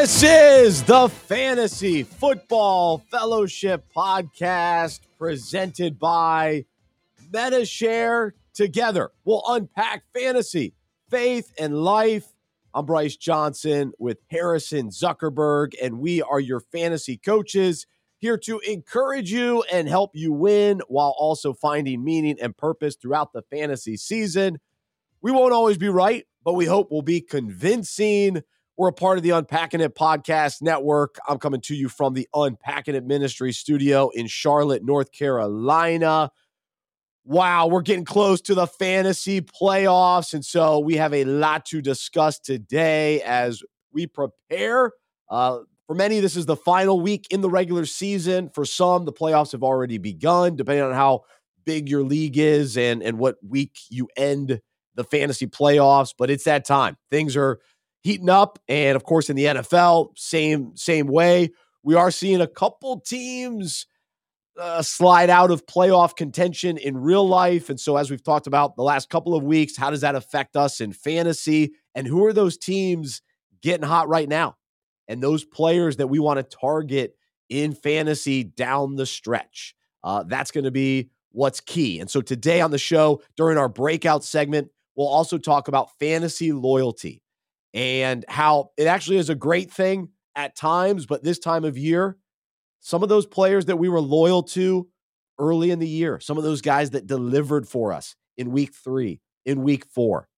This is the Fantasy Football Fellowship podcast presented by Medi-Share. Together, we'll unpack fantasy, faith, and life. I'm Bryce Johnson with Harrison Zuckerberg, and we are your fantasy coaches here to encourage you and help you win while also finding meaning and purpose throughout the fantasy season. We won't always be right, but we hope we'll be convincing. We're a part of the Unpacking It Podcast Network. I'm coming to you from the Unpacking It Ministry studio in Charlotte, North Carolina. Wow, we're getting close to the fantasy playoffs. And so we have a lot to discuss today as we prepare. Uh, for many, this is the final week in the regular season. For some, the playoffs have already begun, depending on how big your league is and, and what week you end the fantasy playoffs. But it's that time. Things are heating up. And of course, in the NFL, same same way. We are seeing a couple teams uh, slide out of playoff contention in real life. And so, as we've talked about the last couple of weeks, how does that affect us in fantasy? And who are those teams getting hot right now? And those players that we want to target in fantasy down the stretch. Uh, that's going to be what's key. And so, today on the show, during our breakout segment, we'll also talk about fantasy loyalty and how it actually is a great thing at times, but this time of year, some of those players that we were loyal to early in the year, some of those guys that delivered for us in week three, in week four,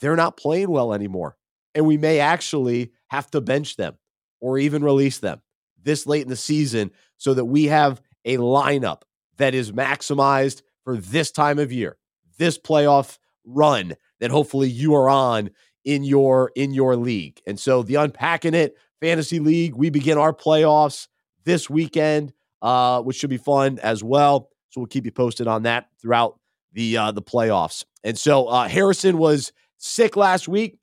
they're not playing well anymore. And we may actually have to bench them or even release them this late in the season so that we have a lineup that is maximized for this time of year, this playoff run that hopefully you are on in your in your league. And so the unpacking it fantasy league, we begin our playoffs this weekend, uh, which should be fun as well. So we'll keep you posted on that throughout the uh, the playoffs. And so uh, Harrison was sick last week.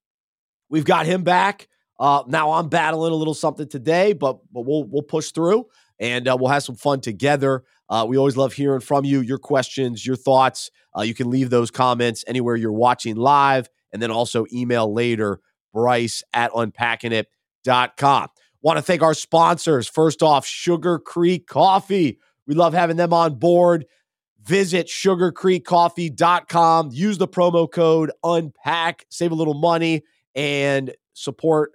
We've got him back. Uh, now I'm battling a little something today, but but we'll we'll push through and uh, we'll have some fun together. Uh, we always love hearing from you, your questions, your thoughts. Uh, you can leave those comments anywhere you're watching live and then also email later, bryce at unpackingit.com. Want to thank our sponsors. First off, Sugar Creek Coffee. We love having them on board. Visit sugarcreekcoffee.com. Use the promo code UNPACK, save a little money, and support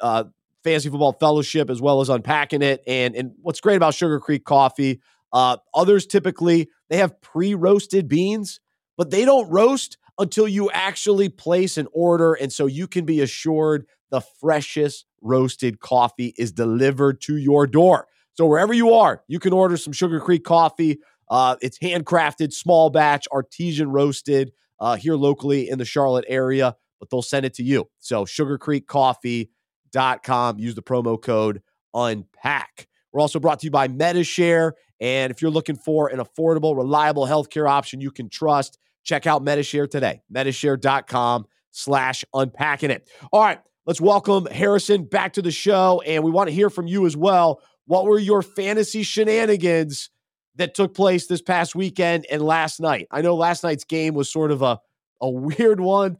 uh, Fantasy Football Fellowship as well as unpacking it. And, and what's great about Sugar Creek Coffee, uh, others typically they have pre-roasted beans, but they don't roast until you actually place an order. And so you can be assured the freshest roasted coffee is delivered to your door. So wherever you are, you can order some Sugar Creek coffee. Uh, it's handcrafted, small batch, artesian roasted uh, here locally in the Charlotte area, but they'll send it to you. So sugarcreekcoffee.com. Use the promo code UNPACK. We're also brought to you by Medi-Share. And if you're looking for an affordable, reliable healthcare option you can trust, check out Medi-Share today. Medi-Share.com slash unpacking it. All right, let's welcome Harrison back to the show. And we want to hear from you as well. What were your fantasy shenanigans that took place this past weekend and last night? I know last night's game was sort of a, a weird one.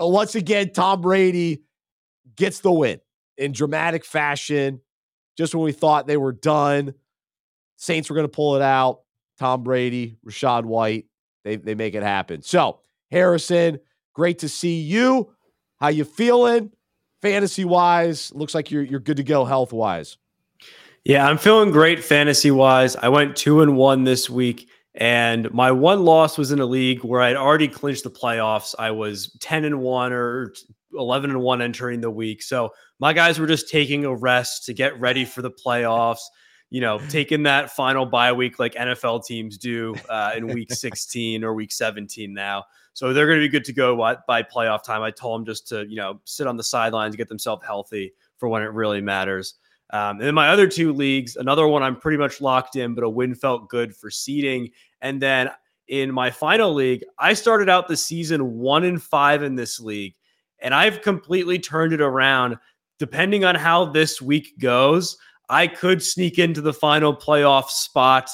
Uh, once again, Tom Brady gets the win in dramatic fashion. Just when we thought they were done, Saints were going to pull it out. Tom Brady, Rachaad White, they they make it happen. So Harrison, great to see you. How you feeling? Fantasy wise, looks like you're you're good to go health wise. Yeah, I'm feeling great fantasy wise. I went two and one this week, and my one loss was in a league where I'd already clinched the playoffs. I was 10 and one or 11 and one entering the week. So my guys were just taking a rest to get ready for the playoffs you know, taking that final bye week like NFL teams do uh, in week 16 or week 17 now. So they're going to be good to go by, by playoff time. I told them just to, you know, sit on the sidelines, get themselves healthy for when it really matters. Um, and then my other two leagues, another one I'm pretty much locked in, but a win felt good for seeding. And then in my final league, I started out the season one and five in this league, and I've completely turned it around. Depending on how this week goes, I could sneak into the final playoff spot.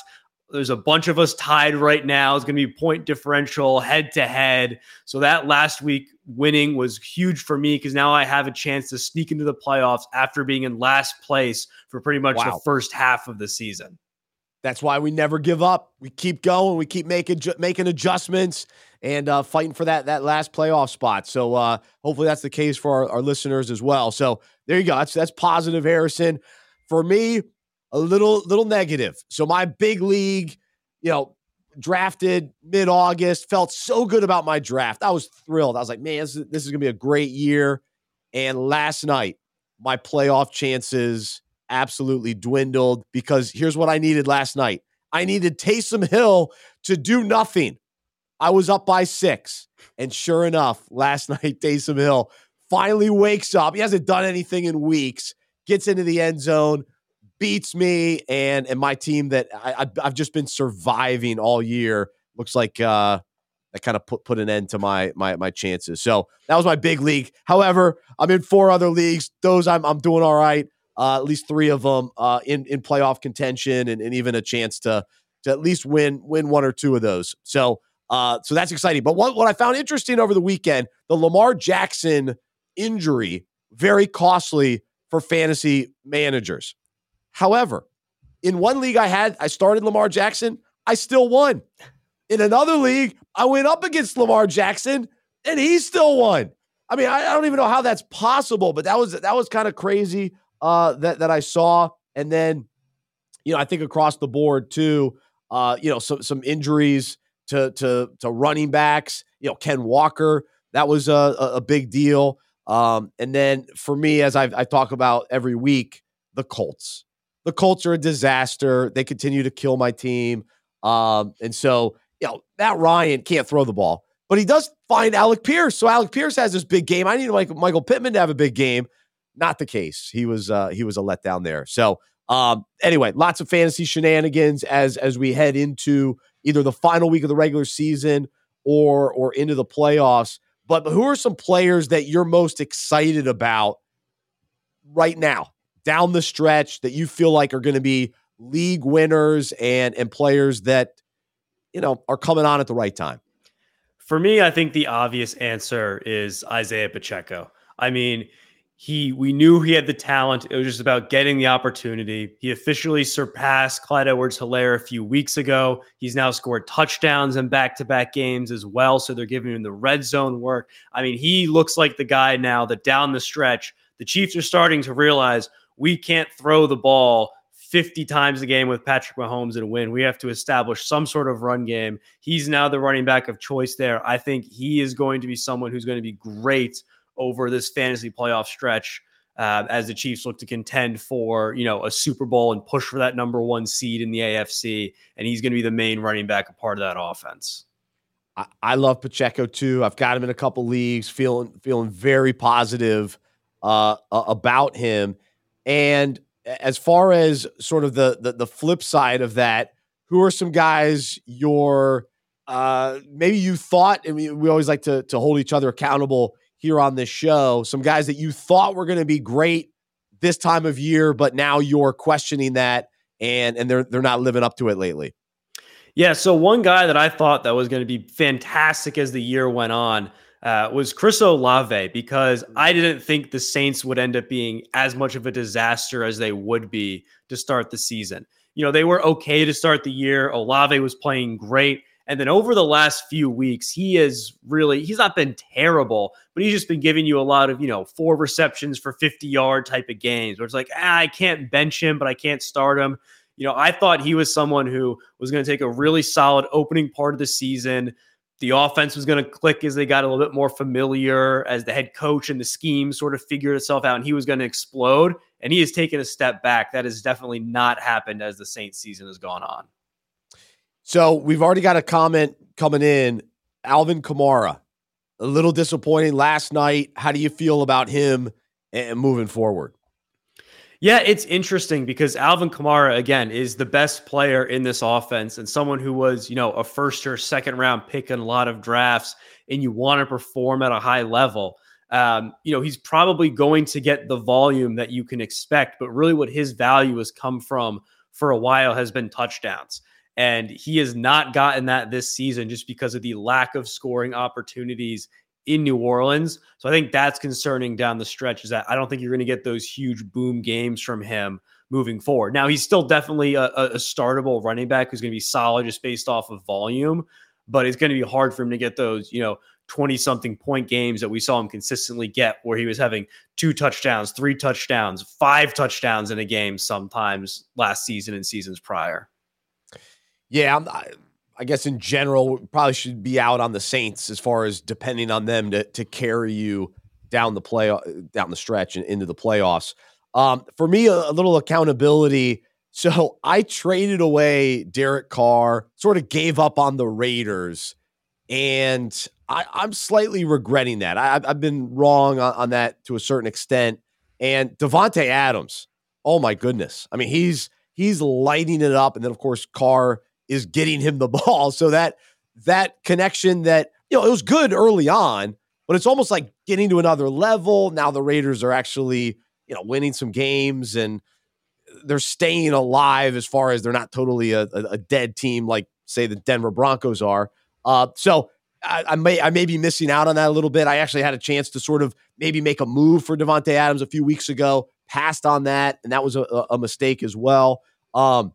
There's a bunch of us tied right now. It's going to be point differential head to head. So that last week winning was huge for me because now I have a chance to sneak into the playoffs after being in last place for pretty much wow. the first half of the season. That's why we never give up. We keep going. We keep making making adjustments and uh, fighting for that that last playoff spot. So uh, hopefully that's the case for our, our listeners as well. So there you go. That's that's positive, Harrison. For me, a little little negative. So my big league, you know, drafted mid August, felt so good about my draft. I was thrilled. I was like, man, this is, this is gonna be a great year. And last night, my playoff chances absolutely dwindled because here's what I needed last night. I needed Taysom Hill to do nothing. I was up by six. And sure enough, last night, Taysom Hill finally wakes up. He hasn't done anything in weeks, gets into the end zone, beats me and and my team that I, I've just been surviving all year. Looks like uh, that kind of put put an end to my my my chances. So that was my big league. However, I'm in four other leagues. Those I'm I'm doing all right. Uh, at least three of them uh, in in playoff contention and, and even a chance to to at least win win one or two of those. So uh, so that's exciting. But what what I found interesting over the weekend, the Lamar Jackson injury, very costly for fantasy managers. However, in one league I had, I started Lamar Jackson. I still won. In another league, I went up against Lamar Jackson and he still won. I mean, I, I don't even know how that's possible, but that was that was kind of crazy uh, that that I saw. And then, you know, I think across the board too, uh, you know, some some injuries to to to running backs. You know, Ken Walker that was a, a big deal. Um, and then for me, as I've, I talk about every week, the Colts the Colts are a disaster. They continue to kill my team. Um, and so, you know, Matt Ryan can't throw the ball, but he does find Alec Pierce. So Alec Pierce has this big game. I need Michael, Michael Pittman to have a big game. Not the case. He was uh, he was a letdown there. So um, anyway, lots of fantasy shenanigans as as we head into either the final week of the regular season or or into the playoffs. But, who are some players that you're most excited about right now? down the stretch that you feel like are going to be league winners and and players that you know are coming on at the right time? For me, I think the obvious answer is Isaiah Pacheco. I mean, he we knew he had the talent. It was just about getting the opportunity. He officially surpassed Clyde Edwards Helaire a few weeks ago. He's now scored touchdowns in back-to-back games as well. So they're giving him the red zone work. I mean, he looks like the guy now that down the stretch, the Chiefs are starting to realize we can't throw the ball 50 times a game with Patrick Mahomes and win. We have to establish some sort of run game. He's now the running back of choice there. I think he is going to be someone who's going to be great over this fantasy playoff stretch uh, as the Chiefs look to contend for, you know, a Super Bowl and push for that number one seed in the AFC. And he's going to be the main running back, a part of that offense. I, I love Pacheco too. I've got him in a couple leagues, feeling feeling very positive uh, about him. And as far as sort of the, the the, flip side of that, who are some guys you're uh, maybe you thought, and we, we always like to to hold each other accountable here on this show. Some guys that you thought were going to be great this time of year, but now you're questioning that, and and they're they're not living up to it lately. Yeah. So one guy that I thought that was going to be fantastic as the year went on uh, was Chris Olave because. I didn't think the Saints would end up being as much of a disaster as they would be to start the season. You know, they were okay to start the year. Olave was playing great. And then over the last few weeks, he is really, he's not been terrible, but he's just been giving you a lot of, you know, four receptions for 50 yard type of games where it's like, ah, I can't bench him, but I can't start him. You know, I thought he was someone who was going to take a really solid opening part of the season, the offense was going to click as they got a little bit more familiar, as the head coach and the scheme sort of figured itself out, and he was going to explode. And he has taken a step back. That has definitely not happened as the Saints season has gone on. So we've already got a comment coming in. Alvin Kamara, a little disappointing last night. How do you feel about him and moving forward? Yeah, it's interesting because Alvin Kamara again is the best player in this offense and someone who was, you know, a first or second round pick in a lot of drafts and you want to perform at a high level. Um, you know, he's probably going to get the volume that you can expect, but really what his value has come from for a while has been touchdowns. And he has not gotten that this season just because of the lack of scoring opportunities in New Orleans. So I think that's concerning down the stretch is that I don't think you're going to get those huge boom games from him moving forward. Now, he's still definitely a, a startable running back who's going to be solid just based off of volume, but it's going to be hard for him to get those, you know, 20 something point games that we saw him consistently get where he was having two touchdowns, three touchdowns, five touchdowns in a game sometimes last season and seasons prior. Yeah, I, I guess in general, probably should be out on the Saints as far as depending on them to to carry you down the play down the stretch and into the playoffs. Um, for me, a, a little accountability. So I traded away Derek Carr, sort of gave up on the Raiders, and I, am slightly regretting that. I, have been wrong on, on, that to a certain extent. And Davante Adams, oh my goodness! I mean, he's he's lighting it up, and then of course Carr is getting him the ball. So that that connection that you know it was good early on, but it's almost like getting to another level. Now the Raiders are actually you know winning some games and they're staying alive as far as they're not totally a, a dead team like say the Denver Broncos are. Uh, so I, I, may I may be missing out on that a little bit. I actually had a chance to sort of maybe make a move for Davante Adams a few weeks ago, passed on that, and that was a, a mistake as well. Um,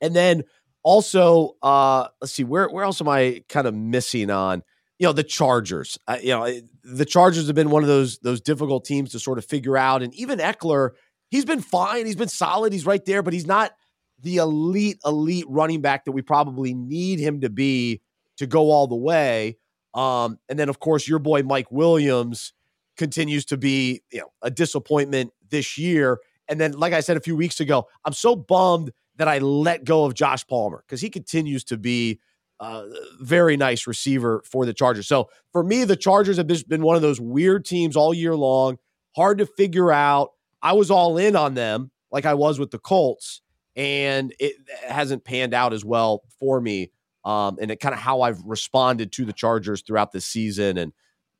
and then also, uh, let's see, where where else am I kind of missing on? You know, the Chargers. Uh, you know, the Chargers have been one of those those difficult teams to sort of figure out. And even Ekeler, he's been fine. He's been solid. He's right there, but he's not the elite elite running back that we probably need him to be to go all the way. Um, and then of course your boy Mike Williams continues to be you know a disappointment this year. And then, like I said a few weeks ago, I'm so bummed that I let go of Josh Palmer because he continues to be a very nice receiver for the Chargers. So for me, the Chargers have been one of those weird teams all year long, hard to figure out. I was all in on them like I was with the Colts, and it hasn't panned out as well for me. Um, and it kind of how I've responded to the Chargers throughout the season and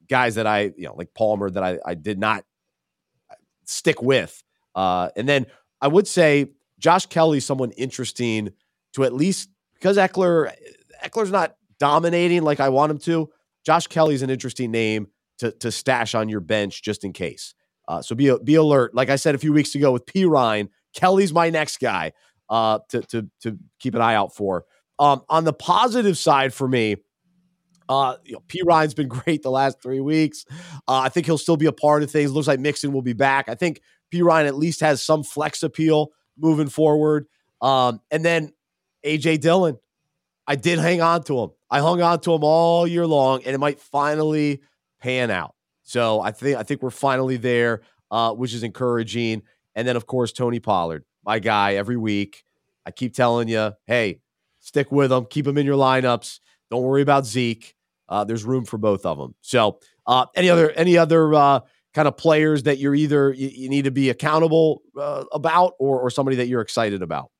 guys that I, you know, like Palmer that I, I did not stick with. Uh, and then I would say Josh Kelley, someone interesting to at least because Ekeler Ekeler's not dominating like I want him to. Josh Kelley's an interesting name to to stash on your bench just in case. Uh, so be be alert. Like I said a few weeks ago with Perine, Kelley's my next guy uh, to to to keep an eye out for. Um, on the positive side for me, uh, you know, Perine's been great the last three weeks. Uh, I think he'll still be a part of things. Looks like Mixon will be back. I think Perine at least has some flex appeal moving forward. Um, and then AJ Dillon, I did hang on to him. I hung on to him all year long, and it might finally pan out. So I think I think we're finally there, uh, which is encouraging. And then of course Tony Pollard, my guy, every week. I keep telling you, hey, stick with him, keep him in your lineups. Don't worry about Zeke. Uh, there's room for both of them. So uh, any other any other uh, kind of players that you're either you, you need to be accountable uh, about or, or somebody that you're excited about?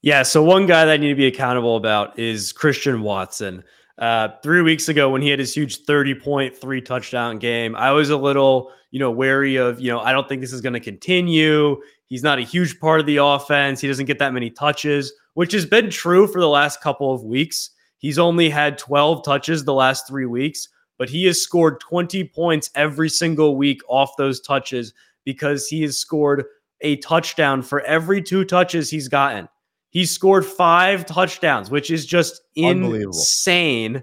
Yeah. So one guy that I need to be accountable about is Christian Watson. Uh, three weeks ago, when he had his huge 30 point, three touchdown game, I was a little, you know, wary of, you know, I don't think this is going to continue. He's not a huge part of the offense. He doesn't get that many touches, which has been true for the last couple of weeks. He's only had 12 touches the last three weeks, but he has scored 20 points every single week off those touches because he has scored a touchdown for every two touches he's gotten. He scored five touchdowns, which is just insane.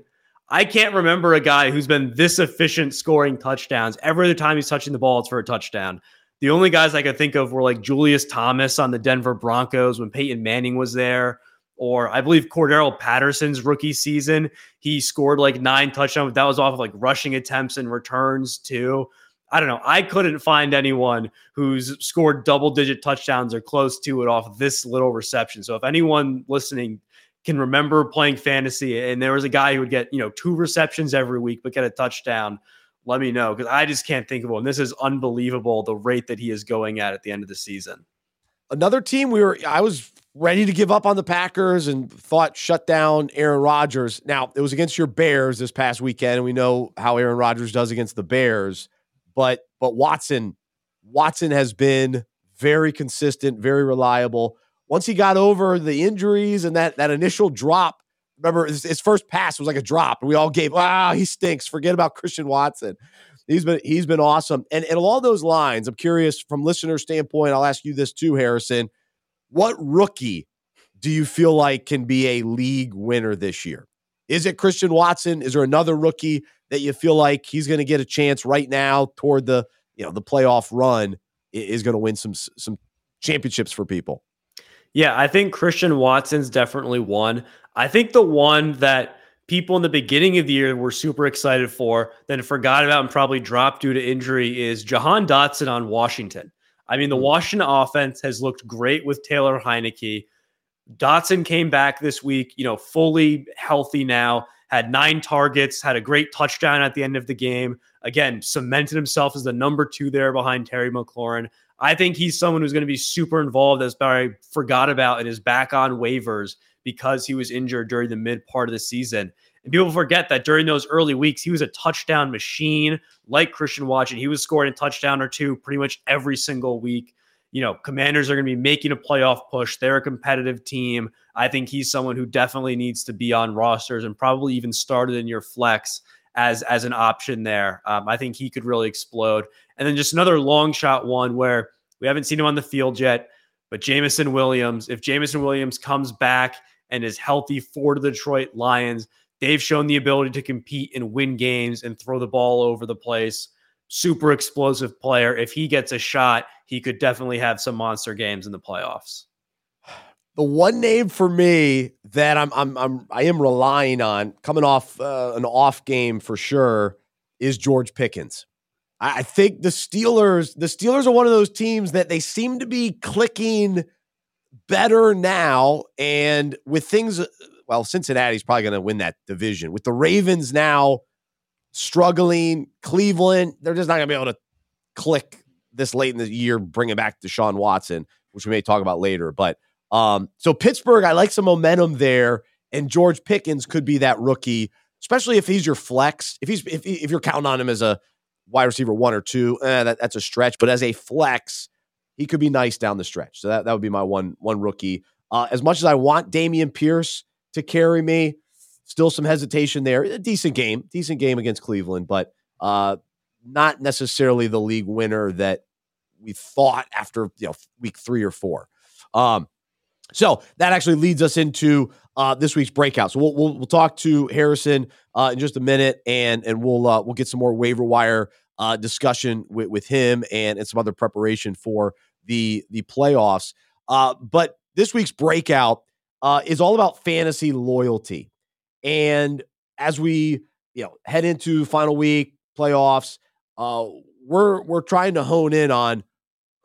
I can't remember a guy who's been this efficient scoring touchdowns. Every other time he's touching the ball, it's for a touchdown. The only guys I could think of were like Julius Thomas on the Denver Broncos when Peyton Manning was there or I believe Cordarrelle Patterson's rookie season, he scored like nine touchdowns. That was off of like rushing attempts and returns too. I don't know. I couldn't find anyone who's scored double digit touchdowns or close to it off this little reception. So if anyone listening can remember playing fantasy and there was a guy who would get, you know, two receptions every week but get a touchdown, let me know because I just can't think of one. This is unbelievable the rate that he is going at at the end of the season. Another team we were I was ready to give up on the Packers and thought shut down Aaron Rodgers. Now, it was against your Bears this past weekend, and we know how Aaron Rodgers does against the Bears. But but Watson, Watson has been very consistent, very reliable. once he got over the injuries and that that initial drop, remember his, his first pass was like a drop, and we all gave, wow, he stinks. Forget about Christian Watson. He's been he's been awesome. And and along those lines, I'm curious from listener standpoint. I'll ask you this too, Harrison. What rookie do you feel like can be a league winner this year? Is it Christian Watson? Is there another rookie that you feel like he's going to get a chance right now toward the you know the playoff run is going to win some some championships for people? Yeah, I think Christian Watson's definitely one. I think the one that people in the beginning of the year were super excited for, then forgot about and probably dropped due to injury is Jahan Dotson on Washington. I mean, the hmm. Washington offense has looked great with Taylor Heinicke. Dotson came back this week, you know, fully healthy now, had nine targets, had a great touchdown at the end of the game. Again, cemented himself as the number two there behind Terry McLaurin. I think he's someone who's going to be super involved, as Barry forgot about and is back on waivers because he was injured during the mid part of the season. And people forget that during those early weeks, he was a touchdown machine like Christian Watson. He was scoring a touchdown or two pretty much every single week. You know, commanders are going to be making a playoff push. They're a competitive team. I think he's someone who definitely needs to be on rosters and probably even started in your flex as as an option there. Um, I think he could really explode. And then just another long shot one where we haven't seen him on the field yet, but Jameson Williams, if Jameson Williams comes back and is healthy for the Detroit Lions. They've shown the ability to compete and win games and throw the ball over the place. Super explosive player. If he gets a shot, he could definitely have some monster games in the playoffs. The one name for me that I'm I'm, I'm I am relying on coming off uh, an off game for sure is George Pickens. I think the Steelers the Steelers are one of those teams that they seem to be clicking better now. And with things, well, Cincinnati's probably going to win that division. With the Ravens now struggling, Cleveland, they're just not going to be able to click this late in the year, bringing back Deshaun Watson, which we may talk about later. But um, so Pittsburgh, I like some momentum there, and George Pickens could be that rookie, especially if he's your flex. If he's if if you're counting on him as a wide receiver one or two, eh, that, that's a stretch. But as a flex, he could be nice down the stretch. So that, that would be my one one rookie. Uh, as much as I want Dameon Pierce to carry me, still some hesitation there. A decent game, decent game against Cleveland, but uh, not necessarily the league winner that we thought after you know week three or four. Um, so that actually leads us into uh, this week's breakout. So we'll, we'll, we'll talk to Harrison uh, in just a minute, and and we'll uh, we'll get some more waiver wire uh, discussion with, with him and, and some other preparation for the the playoffs. Uh, but this week's breakout uh, is all about fantasy loyalty, and as we you know head into final week playoffs, uh, we're we're trying to hone in on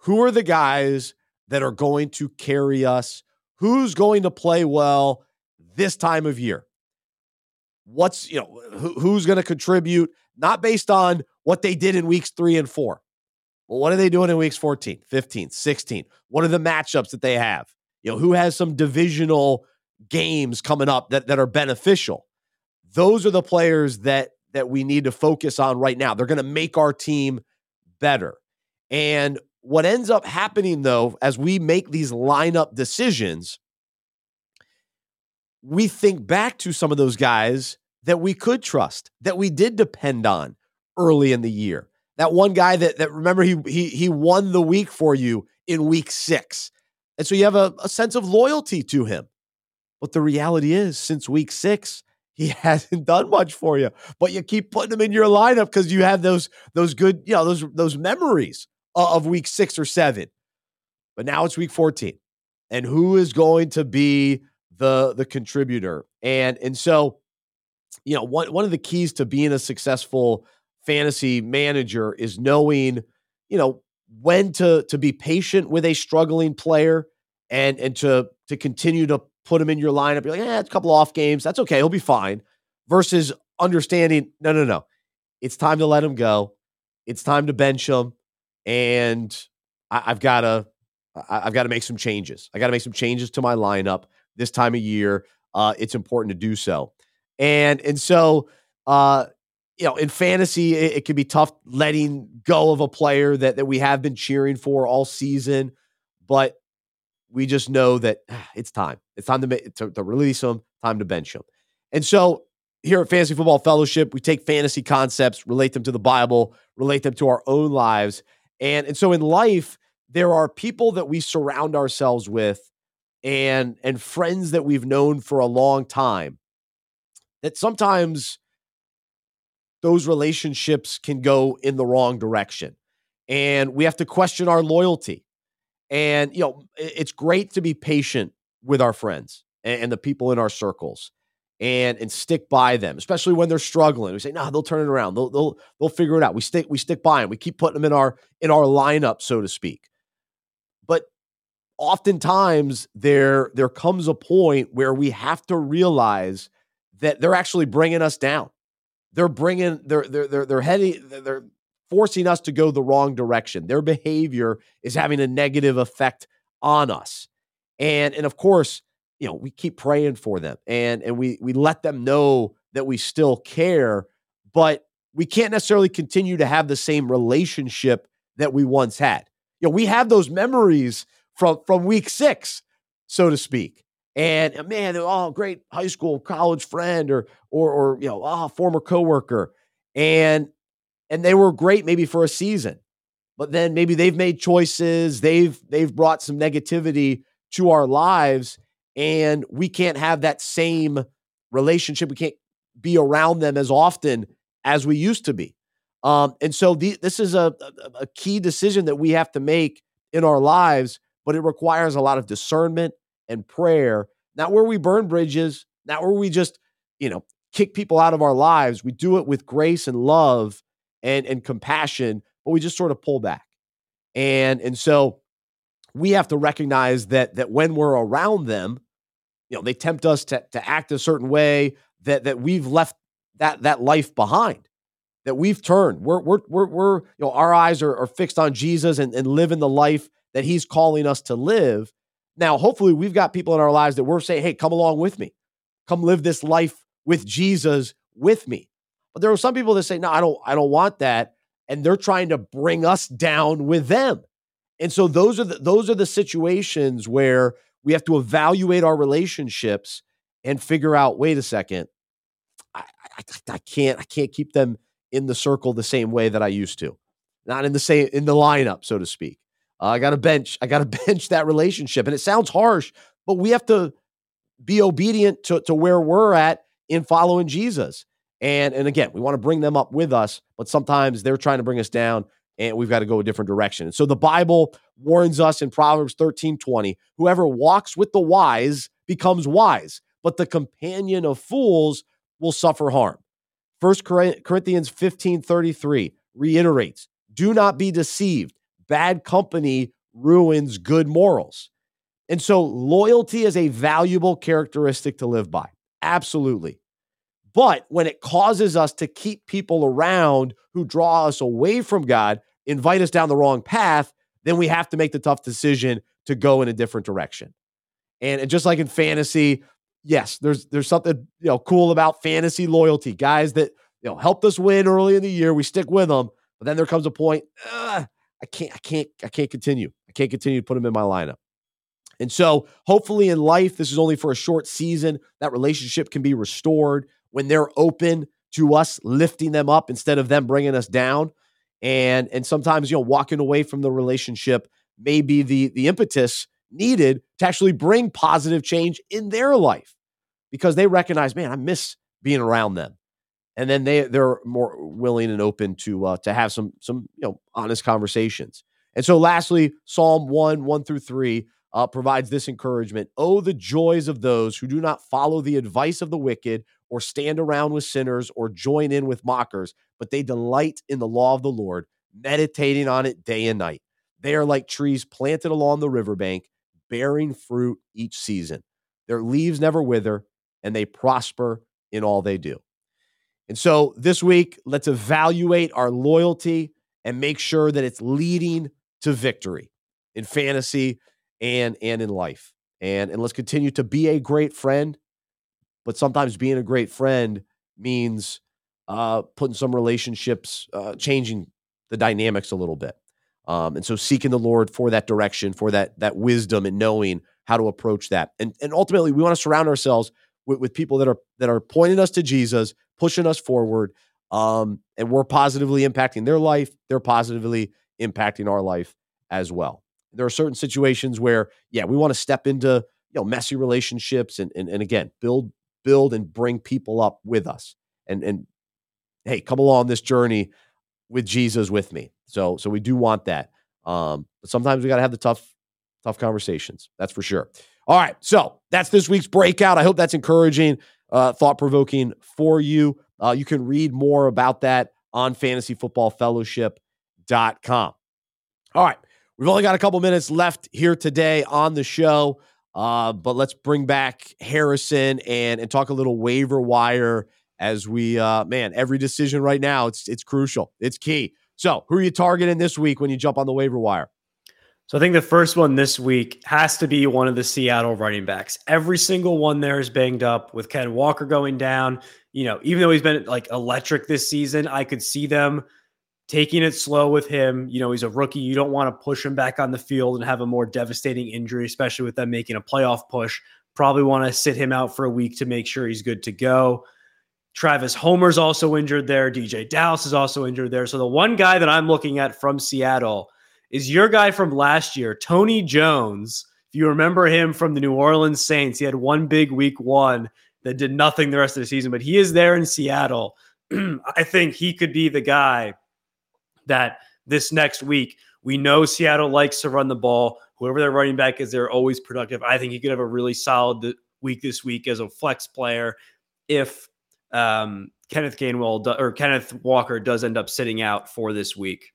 who are the guys that are going to carry us, who's going to play well this time of year. What's you know who, who's going to contribute, not based on what they did in weeks three and four. What are they doing in weeks 14, 15, 16? What are the matchups that they have? You know, who has some divisional games coming up that, that are beneficial? Those are the players that that we need to focus on right now. They're going to make our team better. And what ends up happening though, as we make these lineup decisions, we think back to some of those guys that we could trust, that we did depend on early in the year. That one guy that that remember he he he won the week for you in week six. And so you have a, a sense of loyalty to him. But the reality is, since week six, he hasn't done much for you. But you keep putting him in your lineup because you have those those good, you know, those those memories of week six or seven. But now it's week 14. And who is going to be the the contributor? And and so, you know, one one of the keys to being a successful fantasy manager is knowing, you know, when to to be patient with a struggling player and and to to continue to put him in your lineup. You're like, yeah, it's a couple off games. That's okay. He'll be fine. Versus understanding, no, no, no. It's time to let him go. It's time to bench him. And I, have got to I've got to make some changes. I got to make some changes to my lineup this time of year. Uh, it's important to do so. And and so uh, you know, in fantasy, it, it, can be tough letting go of a player that, that we have been cheering for all season. But we just know that ah, it's time. It's time to, to, to release them, time to bench them. And so here at Fantasy Football Fellowship, we take fantasy concepts, relate them to the Bible, relate them to our own lives. And, and so in life, there are people that we surround ourselves with and and friends that we've known for a long time that sometimes those relationships can go in the wrong direction. And we have to question our loyalty. And you know it's great to be patient with our friends and, the people in our circles and and stick by them especially when they're struggling. We say no nah, they'll turn it around. They'll, they'll they'll figure it out. We stick we stick by them we keep putting them in our in our lineup so to speak. But oftentimes there there comes a point where we have to realize that they're actually bringing us down. They're bringing they're they're they're they're heading they're forcing us to go the wrong direction. Their behavior is having a negative effect on us. And and of course, you know, we keep praying for them and and we we let them know that we still care, but we can't necessarily continue to have the same relationship that we once had. You know, we have those memories from from week 6, so to speak. And uh, man, oh, great high school, college friend, or or or you know, oh, former coworker, and and they were great maybe for a season, but then maybe they've made choices, they've they've brought some negativity to our lives, and we can't have that same relationship. We can't be around them as often as we used to be. Um, and so the, this is a, a key decision that we have to make in our lives, but it requires a lot of discernment and prayer, not where we burn bridges, not where we just, you know, kick people out of our lives. We do it with grace and love and and compassion, but we just sort of pull back. And and so we have to recognize that that when we're around them, you know, they tempt us to to act a certain way that that we've left that that life behind. That we've turned. We're we're we're, we're you know our eyes are, are fixed on Jesus and, and living the life that he's calling us to live. Now, hopefully, we've got people in our lives that we're saying, hey, come along with me. Come live this life with Jesus with me. But there are some people that say, no, I don't, I don't want that. And they're trying to bring us down with them. And so those are the those are the situations where we have to evaluate our relationships and figure out, wait a second, I, I, I can't, I can't keep them in the circle the same way that I used to. Not in the same in the lineup, so to speak. Uh, I got to bench. I got to bench that relationship. And it sounds harsh, but we have to be obedient to, to where we're at in following Jesus. And, and again, we want to bring them up with us, but sometimes they're trying to bring us down and we've got to go a different direction. And so the Bible warns us in Proverbs 13 20 whoever walks with the wise becomes wise, but the companion of fools will suffer harm. 1 Corinthians 15 33 reiterates, do not be deceived bad company ruins good morals. And so loyalty is a valuable characteristic to live by. Absolutely. But when it causes us to keep people around who draw us away from God, invite us down the wrong path, then we have to make the tough decision to go in a different direction. And just like in fantasy, yes, there's there's something you know cool about fantasy loyalty. Guys that you know helped us win early in the year, we stick with them. But then there comes a point, uh, I can't, I can't, I can't continue. I can't continue to put him in my lineup. And so hopefully in life, this is only for a short season. That relationship can be restored when they're open to us lifting them up instead of them bringing us down. And and sometimes you know walking away from the relationship may be the the impetus needed to actually bring positive change in their life because they recognize, man, I miss being around them and then they they're more willing and open to uh, to have some some you know honest conversations. And so, lastly, Psalm one one through three uh, provides this encouragement: "Oh, the joys of those who do not follow the advice of the wicked, or stand around with sinners, or join in with mockers, but they delight in the law of the Lord, meditating on it day and night. They are like trees planted along the riverbank, bearing fruit each season. Their leaves never wither, and they prosper in all they do." And so this week, let's evaluate our loyalty and make sure that it's leading to victory in fantasy and and in life. And and let's continue to be a great friend. But sometimes being a great friend means uh, putting some relationships, uh, changing the dynamics a little bit. Um, and so seeking the Lord for that direction, for that that wisdom and knowing how to approach that. And and ultimately we want to surround ourselves with, with people that are that are pointing us to Jesus, pushing us forward. Um, and we're positively impacting their life. They're positively impacting our life as well. There are certain situations where, yeah, we want to step into you know messy relationships and and, and again build build and bring people up with us. And and hey, come along this journey with Jesus with me. So so we do want that. Um, but sometimes we got to have the tough tough conversations. That's for sure. All right, so that's this week's breakout. I hope that's encouraging, uh, thought provoking for you. Uh, you can read more about that on fantasyfootballfellowship.com. All right, we've only got a couple minutes left here today on the show, uh, but let's bring back Harrison and and talk a little waiver wire as we uh, man every decision right now it's it's crucial, it's key. So, who are you targeting this week when you jump on the waiver wire? So I think the first one this week has to be one of the Seattle running backs. Every single one there is banged up with Ken Walker going down. You know, even though he's been like electric this season, I could see them taking it slow with him. You know, he's a rookie. You don't want to push him back on the field and have a more devastating injury, especially with them making a playoff push. Probably want to sit him out for a week to make sure he's good to go. Travis Homer's also injured there. DeeJay Dallas is also injured there. So the one guy that I'm looking at from Seattle is your guy from last year, Tony Jones. If you remember him from the New Orleans Saints, he had one big week one that did nothing the rest of the season, but he is there in Seattle. I think he could be the guy that this next week, we know Seattle likes to run the ball. Whoever their running back is, they're always productive. I think he could have a really solid week this week as a flex player if um, Kenneth Gainwell do, or Kenneth Walker does end up sitting out for this week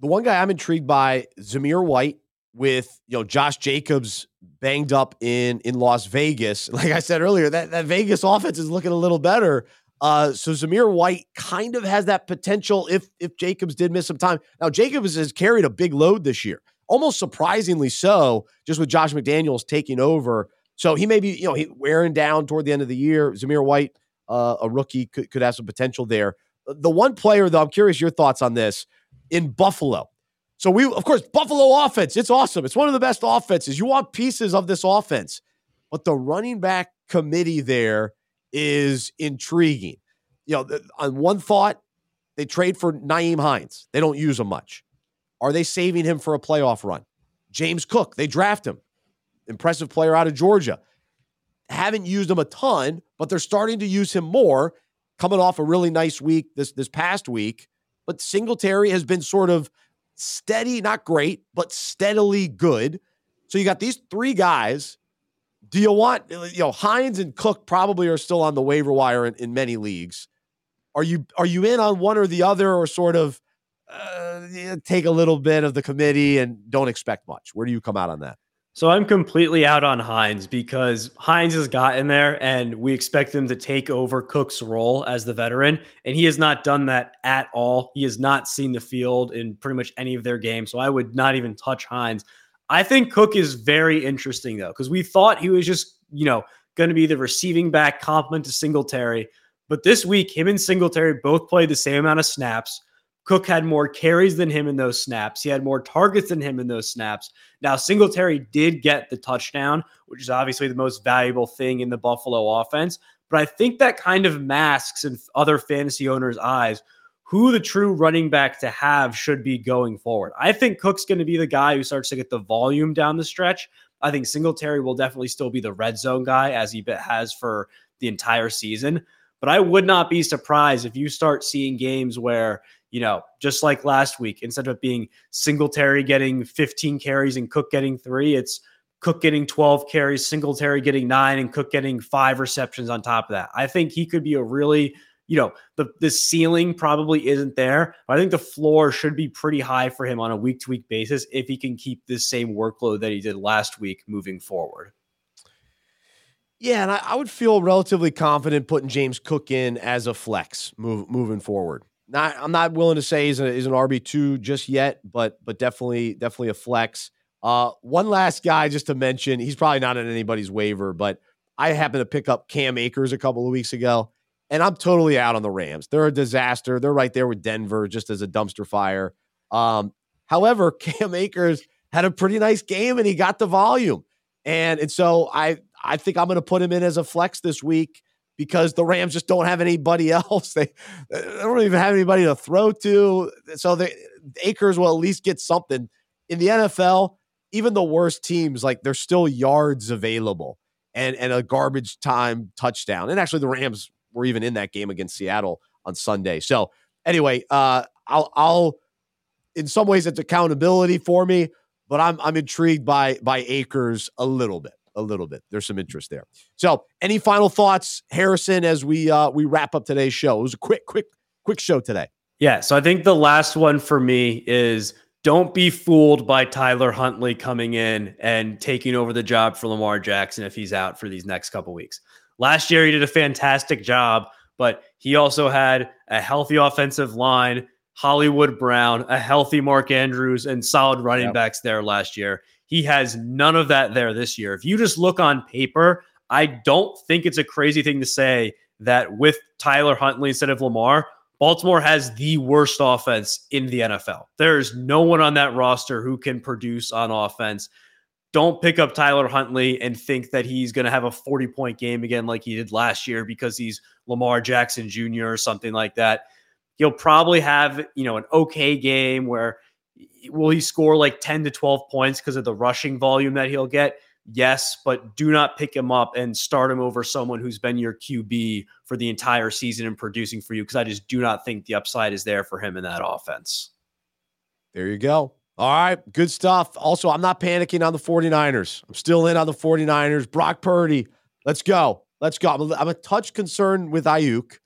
the one guy I'm intrigued by, Zamir White, with you know Josh Jacobs banged up in in Las Vegas. Like I said earlier, that that Vegas offense is looking a little better. Uh, so Zamir White kind of has that potential if if Jacobs did miss some time. Now Jacobs has carried a big load this year, almost surprisingly so, just with Josh McDaniels taking over. So he may be you know he wearing down toward the end of the year. Zamir White, uh, a rookie, could could have some potential there. The one player though, I'm curious your thoughts on this in Buffalo. So we, of course, Buffalo offense. It's awesome. It's one of the best offenses. You want pieces of this offense, but the running back committee there is intriguing. You know, on one thought, they trade for Nyheim Hines. They don't use him much. Are they saving him for a playoff run? James Cook, they draft him. Impressive player out of Georgia. Haven't used him a ton, but they're starting to use him more. Coming off a really nice week this this past week but Singletary has been sort of steady, not great, but steadily good. So you got these three guys. Do you want, you know, Hines and Cook probably are still on the waiver wire in, in many leagues. Are you are you in on one or the other, or sort of uh, take a little bit of the committee and don't expect much? Where do you come out on that? So I'm completely out on Hines because Hines has gotten there and we expect him to take over Cook's role as the veteran. And he has not done that at all. He has not seen the field in pretty much any of their games. So I would not even touch Hines. I think Cook is very interesting though, because we thought he was just, you know, going to be the receiving back complement to Singletary. But this week, him and Singletary both played the same amount of snaps. Cook had more carries than him in those snaps. He had more targets than him in those snaps. Now, Singletary did get the touchdown, which is obviously the most valuable thing in the Buffalo offense. But I think that kind of masks in other fantasy owners' eyes who the true running back to have should be going forward. I think Cook's going to be the guy who starts to get the volume down the stretch. I think Singletary will definitely still be the red zone guy as he has for the entire season. But I would not be surprised if you start seeing games where you know, just like last week, instead of being Singletary getting 15 carries and Cook getting three, it's Cook getting 12 carries, Singletary getting nine, and Cook getting five receptions on top of that. I think he could be a really, you know, the the ceiling probably isn't there, but I think the floor should be pretty high for him on a week to week basis if he can keep this same workload that he did last week moving forward. Yeah, and I, I would feel relatively confident putting James Cook in as a flex move, moving forward. Not, I'm not willing to say he's, a, he's an RB two just yet, but but definitely definitely a flex. Uh, one last guy just to mention, he's probably not on anybody's waiver, but I happened to pick up Cam Akers a couple of weeks ago, and I'm totally out on the Rams. They're a disaster. They're right there with Denver, just as a dumpster fire. Um, However, Cam Akers had a pretty nice game and he got the volume. And, and so I I think I'm going to put him in as a flex this week because the Rams just don't have anybody else. They, they don't even have anybody to throw to. So the Akers will at least get something. In the NFL, even the worst teams, like there's still yards available and, and a garbage time touchdown. And actually, the Rams were even in that game against Seattle on Sunday. So anyway, uh, I'll, I'll, in some ways, it's accountability for me, but I'm, I'm intrigued by, by Akers a little bit a little bit. There's some interest there. So, any final thoughts, Harrison, as we uh, we wrap up today's show? It was a quick, quick, quick show today. Yeah. So I think the last one for me is don't be fooled by Tyler Huntley coming in and taking over the job for Lamar Jackson if he's out for these next couple weeks. Last year he did a fantastic job, but he also had a healthy offensive line, Hollywood Brown, a healthy Mark Andrews, and solid running yep. backs there last year. He has none of that there this year. If you just look on paper, I don't think it's a crazy thing to say that with Tyler Huntley instead of Lamar, Baltimore has the worst offense in the NFL. There's no one on that roster who can produce on offense. Don't pick up Tyler Huntley and think that he's going to have a 40 point game again like he did last year because he's Lamar Jackson Jr. or something like that. He'll probably have, you know, an okay game where will he score like 10 to 12 points because of the rushing volume that he'll get? Yes, but do not pick him up and start him over someone who's been your QB for the entire season and producing for you because I just do not think the upside is there for him in that offense. There you go. All right, good stuff. Also, I'm not panicking on the 49ers. I'm still in on the 49ers. Brock Purdy, let's go. Let's go. I'm a, I'm a touch concerned with Aiyuk,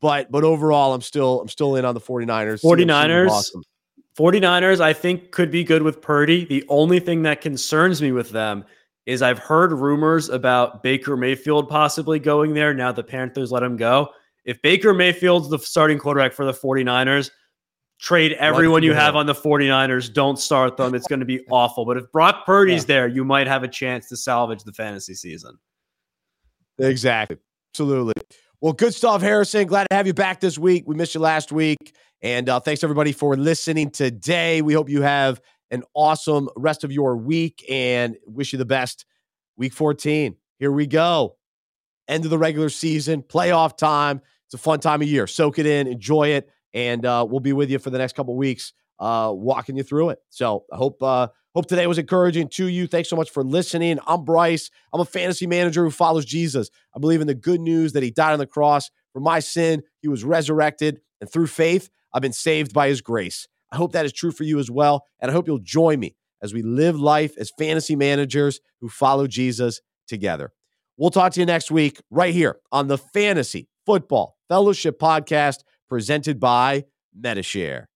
but but overall, I'm still I'm still in on the 49ers. 49ers. Awesome. 49ers, I think, could be good with Purdy. The only thing that concerns me with them is I've heard rumors about Baker Mayfield possibly going there now the Panthers let him go. If Baker Mayfield's the starting quarterback for the 49ers, trade everyone you have on the 49ers. Don't start them. It's going to be awful. But if Brock Purdy's yeah. there, you might have a chance to salvage the fantasy season. Exactly. Absolutely. Well, good stuff, Harrison. Glad to have you back this week. We missed you last week. And uh, thanks everybody for listening today. We hope you have an awesome rest of your week and wish you the best. Week 14. Here we go. End of the regular season, playoff time. It's a fun time of year. Soak it in, enjoy it, and uh, we'll be with you for the next couple weeks, uh, walking you through it. So I hope uh, hope today was encouraging to you. Thanks so much for listening. I'm Bryce. I'm a fantasy manager who follows Jesus. I believe in the good news that He died on the cross for my sin. He was resurrected, and through faith, I've been saved by his grace. I hope that is true for you as well. And I hope you'll join me as we live life as fantasy managers who follow Jesus together. We'll talk to you next week right here on the Fantasy Football Fellowship Podcast presented by Medi-Share.